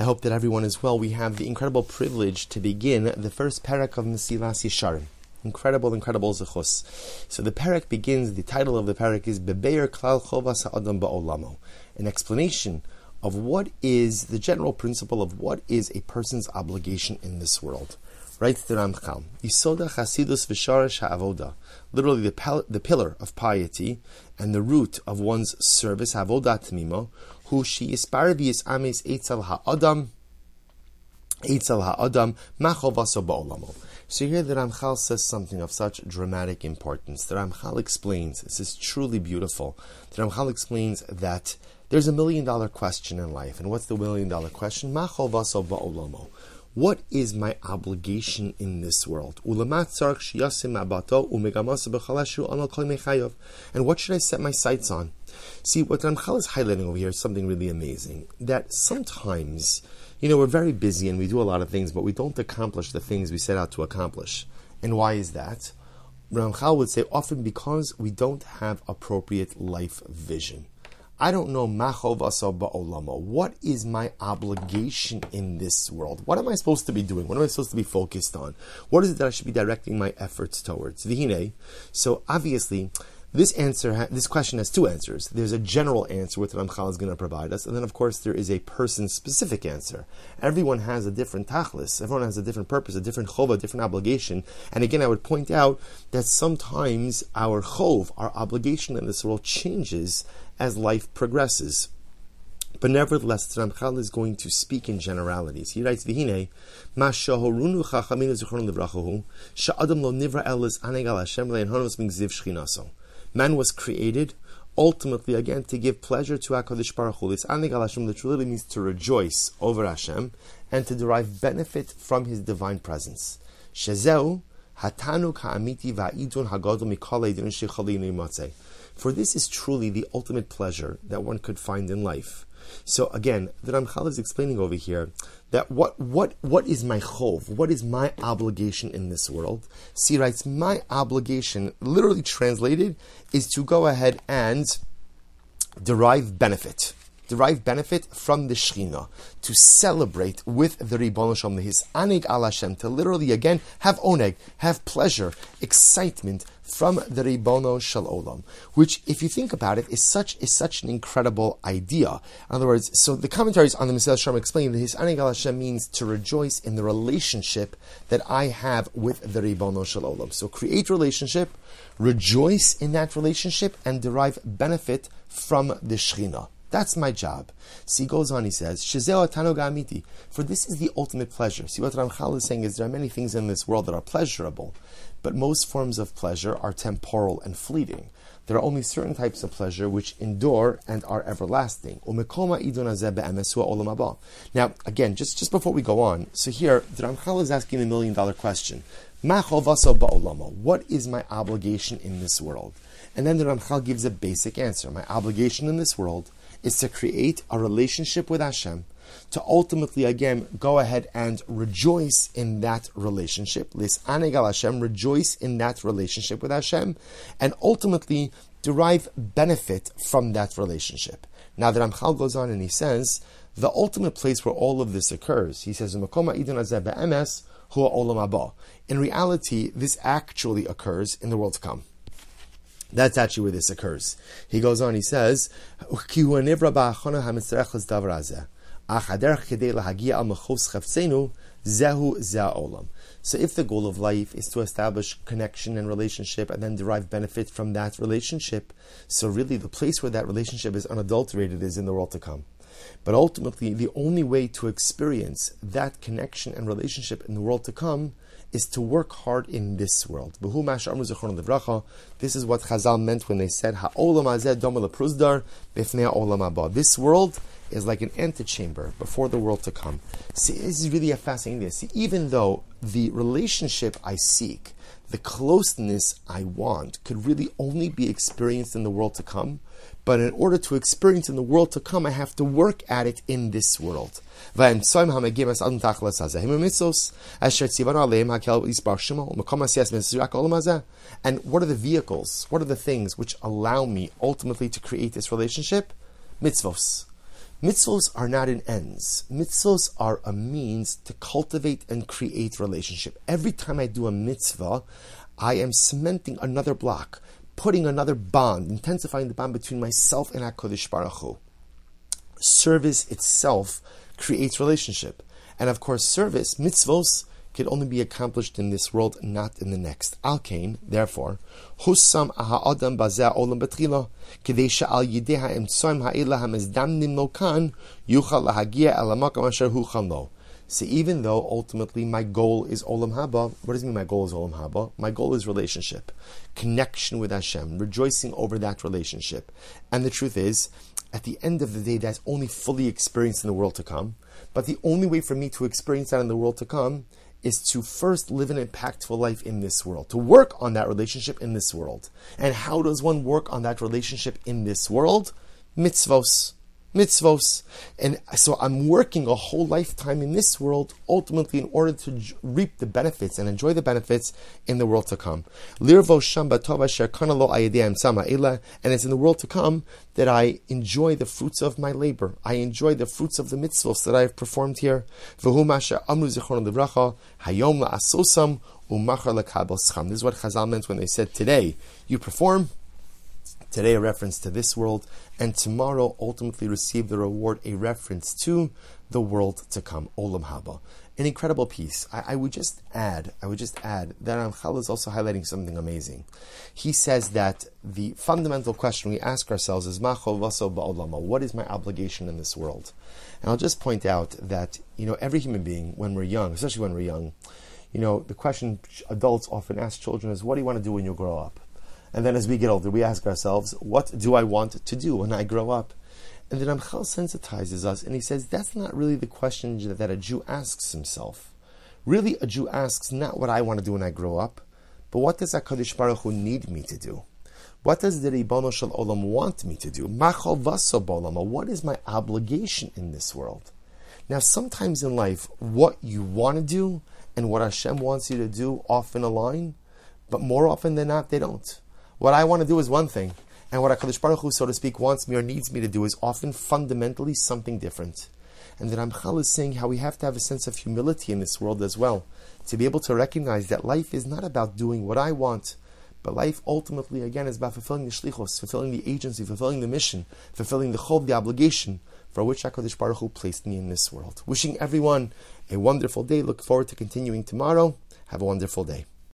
I hope that everyone is well. We have the incredible privilege to begin the first parak of Mesilas Yesharim. Incredible, incredible zechus. So the parak begins, the title of the parak is Bebeir Klal Chovas Ha'adam Ba'olamo, an explanation of what is the general principle of what is a person's obligation in this world. Writes the Ramchal, Yisoda Chasidus V'Sharash Ha'avoda, literally the, pal- the pillar of piety and the root of one's service, Havodat Mimo, who she isparvius amis etzel ha'adam, etzel ha'adam, machovaso ba'olamo. So here the Ramchal says something of such dramatic importance. The Ramchal explains, this is truly beautiful. The Ramchal explains that there's a million dollar question in life. And what's the million dollar question? Machovaso ba'olamo. What is my obligation in this world? And what should I set my sights on? See, what Ramchal is highlighting over here is something really amazing. That sometimes, you know, we're very busy and we do a lot of things, but we don't accomplish the things we set out to accomplish. And why is that? Ramchal would say often because we don't have appropriate life vision. I don't know machov ba'olamo. What is my obligation in this world? What am I supposed to be doing? What am I supposed to be focused on? What is it that I should be directing my efforts towards? Vihine. So obviously, this answer, this question has two answers. There's a general answer which Ramchal is going to provide us, and then of course there is a person-specific answer. Everyone has a different tachlis. Everyone has a different purpose, a different chova, a different obligation. And again, I would point out that sometimes our chov, our obligation in this world, changes as life progresses. But nevertheless, Ramchal is going to speak in generalities. He writes, "V'hine, ma shahorunu chachaminu zichron livrachahu, sha'adam lo nivra elis anegal Hashem le'enhonos mingziv shchinaso." Man was created ultimately again to give pleasure to Hakadosh Baruch Hu. This Anigal Hashem literally means to rejoice over Hashem and to derive benefit from His divine presence. Shezeu hatanu ka'amiti va'idun hagadol mikol shechalinu For this is truly the ultimate pleasure that one could find in life. So again, the Ramchal is explaining over here that what what what is my chov? What is my obligation in this world? See, writes my obligation, literally translated, is to go ahead and derive benefit derive benefit from the Shechina, to celebrate with the Ribbon Shalom, his Anig al Hashem, to literally again have oneg, have pleasure, excitement from the Ribono Shal Olam, which, if you think about it, is such is such an incredible idea. In other words, so the commentaries on the Mesilas Yesharim explain that his Anig al Hashem means to rejoice in the relationship that I have with the Ribono Shal Olam. So create relationship, rejoice in that relationship, and derive benefit from the Shechina. That's my job. See, he goes on, he says. For this is the ultimate pleasure. See, what Ramchal is saying is there are many things in this world that are pleasurable, but most forms of pleasure are temporal and fleeting. There are only certain types of pleasure which endure and are everlasting. Now, again, just, just before we go on, so here, the Ramchal is asking the million dollar question. What is my obligation in this world? And then the Ramchal gives a basic answer. My obligation in this world is to create a relationship with Hashem, to ultimately again go ahead and rejoice in that relationship. Lis anegal Hashem, rejoice in that relationship with Hashem, and ultimately derive benefit from that relationship. Now the Ramchal goes on and he says, the ultimate place where all of this occurs, he says, in reality, this actually occurs in the world to come. That's actually where this occurs. He goes on, he says, So if the goal of life is to establish connection and relationship and then derive benefit from that relationship, so really the place where that relationship is unadulterated is in the world to come. But ultimately, the only way to experience that connection and relationship in the world to come is to work hard in this world. This is what Chazal meant when they said, This world is like an antechamber before the world to come. See, this is really a fascinating. See, even though the relationship I seek, the closeness I want, could really only be experienced in the world to come, but in order to experience in the world to come, I have to work at it in this world. And what are the vehicles? What are the things which allow me ultimately to create this relationship? Mitzvos. Mitzvos are not an ends. Mitzvos are a means to cultivate and create relationship. Every time I do a mitzvah, I am cementing another block, putting another bond, intensifying the bond between myself and HaKadosh Baruch Hu. Service itself creates relationship. And of course, service, mitzvos, can only be accomplished in this world, not in the next. Al kain, therefore, husam aha bazeh olam betrila, kedei she'al yidei ha'emtsoim ha'ila ha'mezdamnim lo kan, yuchal lahagia el ha'makam asher huchan lo. So even though ultimately my goal is olam haba, what does it mean my goal is olam haba? My goal is relationship, connection with Hashem, rejoicing over that relationship. And the truth is, at the end of the day, that's only fully experienced in the world to come. But the only way for me to experience that in the world to come is to first live an impactful life in this world, to work on that relationship in this world. And how does one work on that relationship in this world? Mitzvos mitzvos. And so I'm working a whole lifetime in this world, ultimately in order to reap the benefits and enjoy the benefits in the world to come. And it's in the world to come that I enjoy the fruits of my labor. I enjoy the fruits of the mitzvos that I have performed here. This is what Chazal meant when they said, Today you perform, Today, a reference to this world, and tomorrow, ultimately receive the reward, a reference to the world to come, Olam Haba. An incredible piece. I, I would just add, I would just add that Ramchal is also highlighting something amazing. He says that the fundamental question we ask ourselves is, Macho Vaso Ba'olama, What is my obligation in this world? And I'll just point out that, you know, every human being, when we're young, especially when we're young, you know, the question adults often ask children is, What do you want to do when you grow up? And then as we get older, we ask ourselves, what do I want to do when I grow up? And then Ramchal sensitizes us and he says, that's not really the question that a Jew asks himself. Really, a Jew asks not what I want to do when I grow up, but what does HaKadosh Baruch Hu need me to do? What does the Ribono Shel Olam want me to do? What is my obligation in this world? Now, sometimes in life, what you want to do and what Hashem wants you to do often align, but more often than not, they don't. What I want to do is one thing, and what HaKadosh Baruch Hu, so to speak, wants me or needs me to do is often fundamentally something different. And that Ramchal is saying how we have to have a sense of humility in this world as well, to be able to recognize that life is not about doing what I want, but life ultimately, again, is about fulfilling the shlichos, fulfilling the agency, fulfilling the mission, fulfilling the chov, the obligation for which HaKadosh Baruch Hu placed me in this world. Wishing everyone a wonderful day. Look forward to continuing tomorrow. Have a wonderful day.